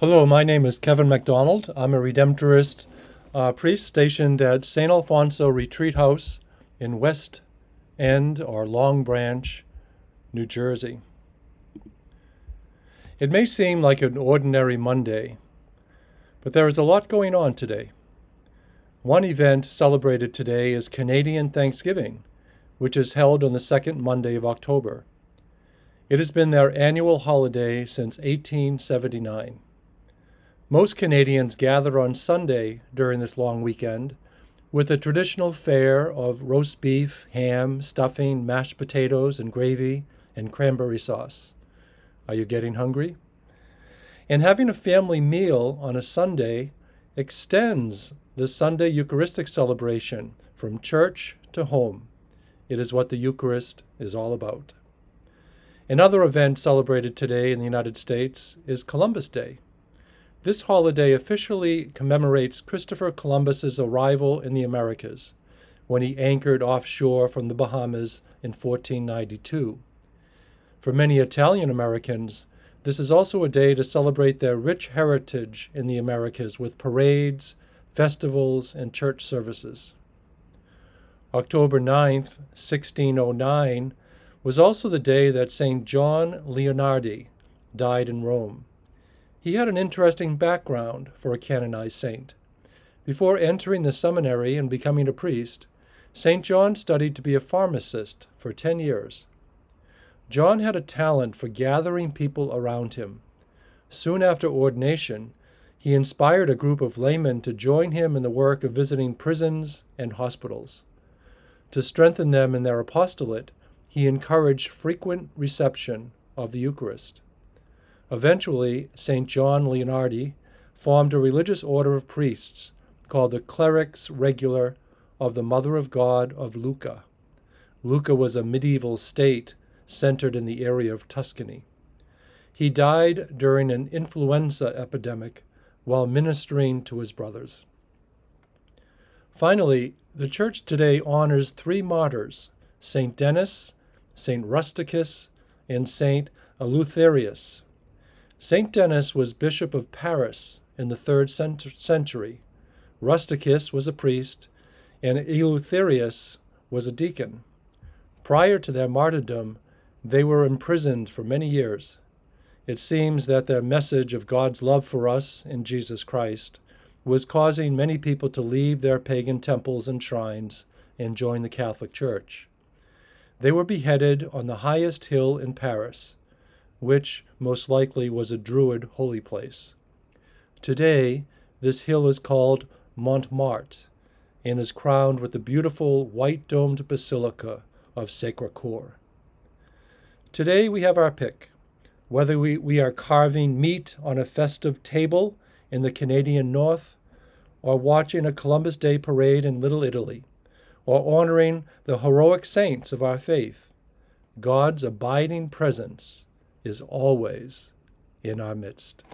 Hello, my name is Kevin MacDonald. I'm a Redemptorist uh, priest stationed at St. Alfonso Retreat House in West End or Long Branch, New Jersey. It may seem like an ordinary Monday, but there is a lot going on today. One event celebrated today is Canadian Thanksgiving, which is held on the second Monday of October. It has been their annual holiday since 1879. Most Canadians gather on Sunday during this long weekend with a traditional fare of roast beef, ham, stuffing, mashed potatoes, and gravy, and cranberry sauce. Are you getting hungry? And having a family meal on a Sunday extends the Sunday Eucharistic celebration from church to home. It is what the Eucharist is all about. Another event celebrated today in the United States is Columbus Day. This holiday officially commemorates Christopher Columbus's arrival in the Americas when he anchored offshore from the Bahamas in 1492. For many Italian Americans, this is also a day to celebrate their rich heritage in the Americas with parades, festivals, and church services. October 9th, 1609, was also the day that St. John Leonardi died in Rome. He had an interesting background for a canonized saint. Before entering the seminary and becoming a priest, St. John studied to be a pharmacist for 10 years. John had a talent for gathering people around him. Soon after ordination, he inspired a group of laymen to join him in the work of visiting prisons and hospitals. To strengthen them in their apostolate, he encouraged frequent reception of the Eucharist. Eventually, St. John Leonardi formed a religious order of priests called the Clerics Regular of the Mother of God of Lucca. Lucca was a medieval state centered in the area of Tuscany. He died during an influenza epidemic while ministering to his brothers. Finally, the Church today honors three martyrs St. Denis, St. Rusticus, and St. Eleutherius. St. Denis was Bishop of Paris in the third century. Rusticus was a priest, and Eleutherius was a deacon. Prior to their martyrdom, they were imprisoned for many years. It seems that their message of God's love for us in Jesus Christ was causing many people to leave their pagan temples and shrines and join the Catholic Church. They were beheaded on the highest hill in Paris, which most likely was a Druid holy place. Today, this hill is called Montmartre and is crowned with the beautiful white domed basilica of Sacre Coeur. Today we have our pick. Whether we, we are carving meat on a festive table in the Canadian North, or watching a Columbus Day parade in Little Italy, or honoring the heroic saints of our faith, God's abiding presence is always in our midst.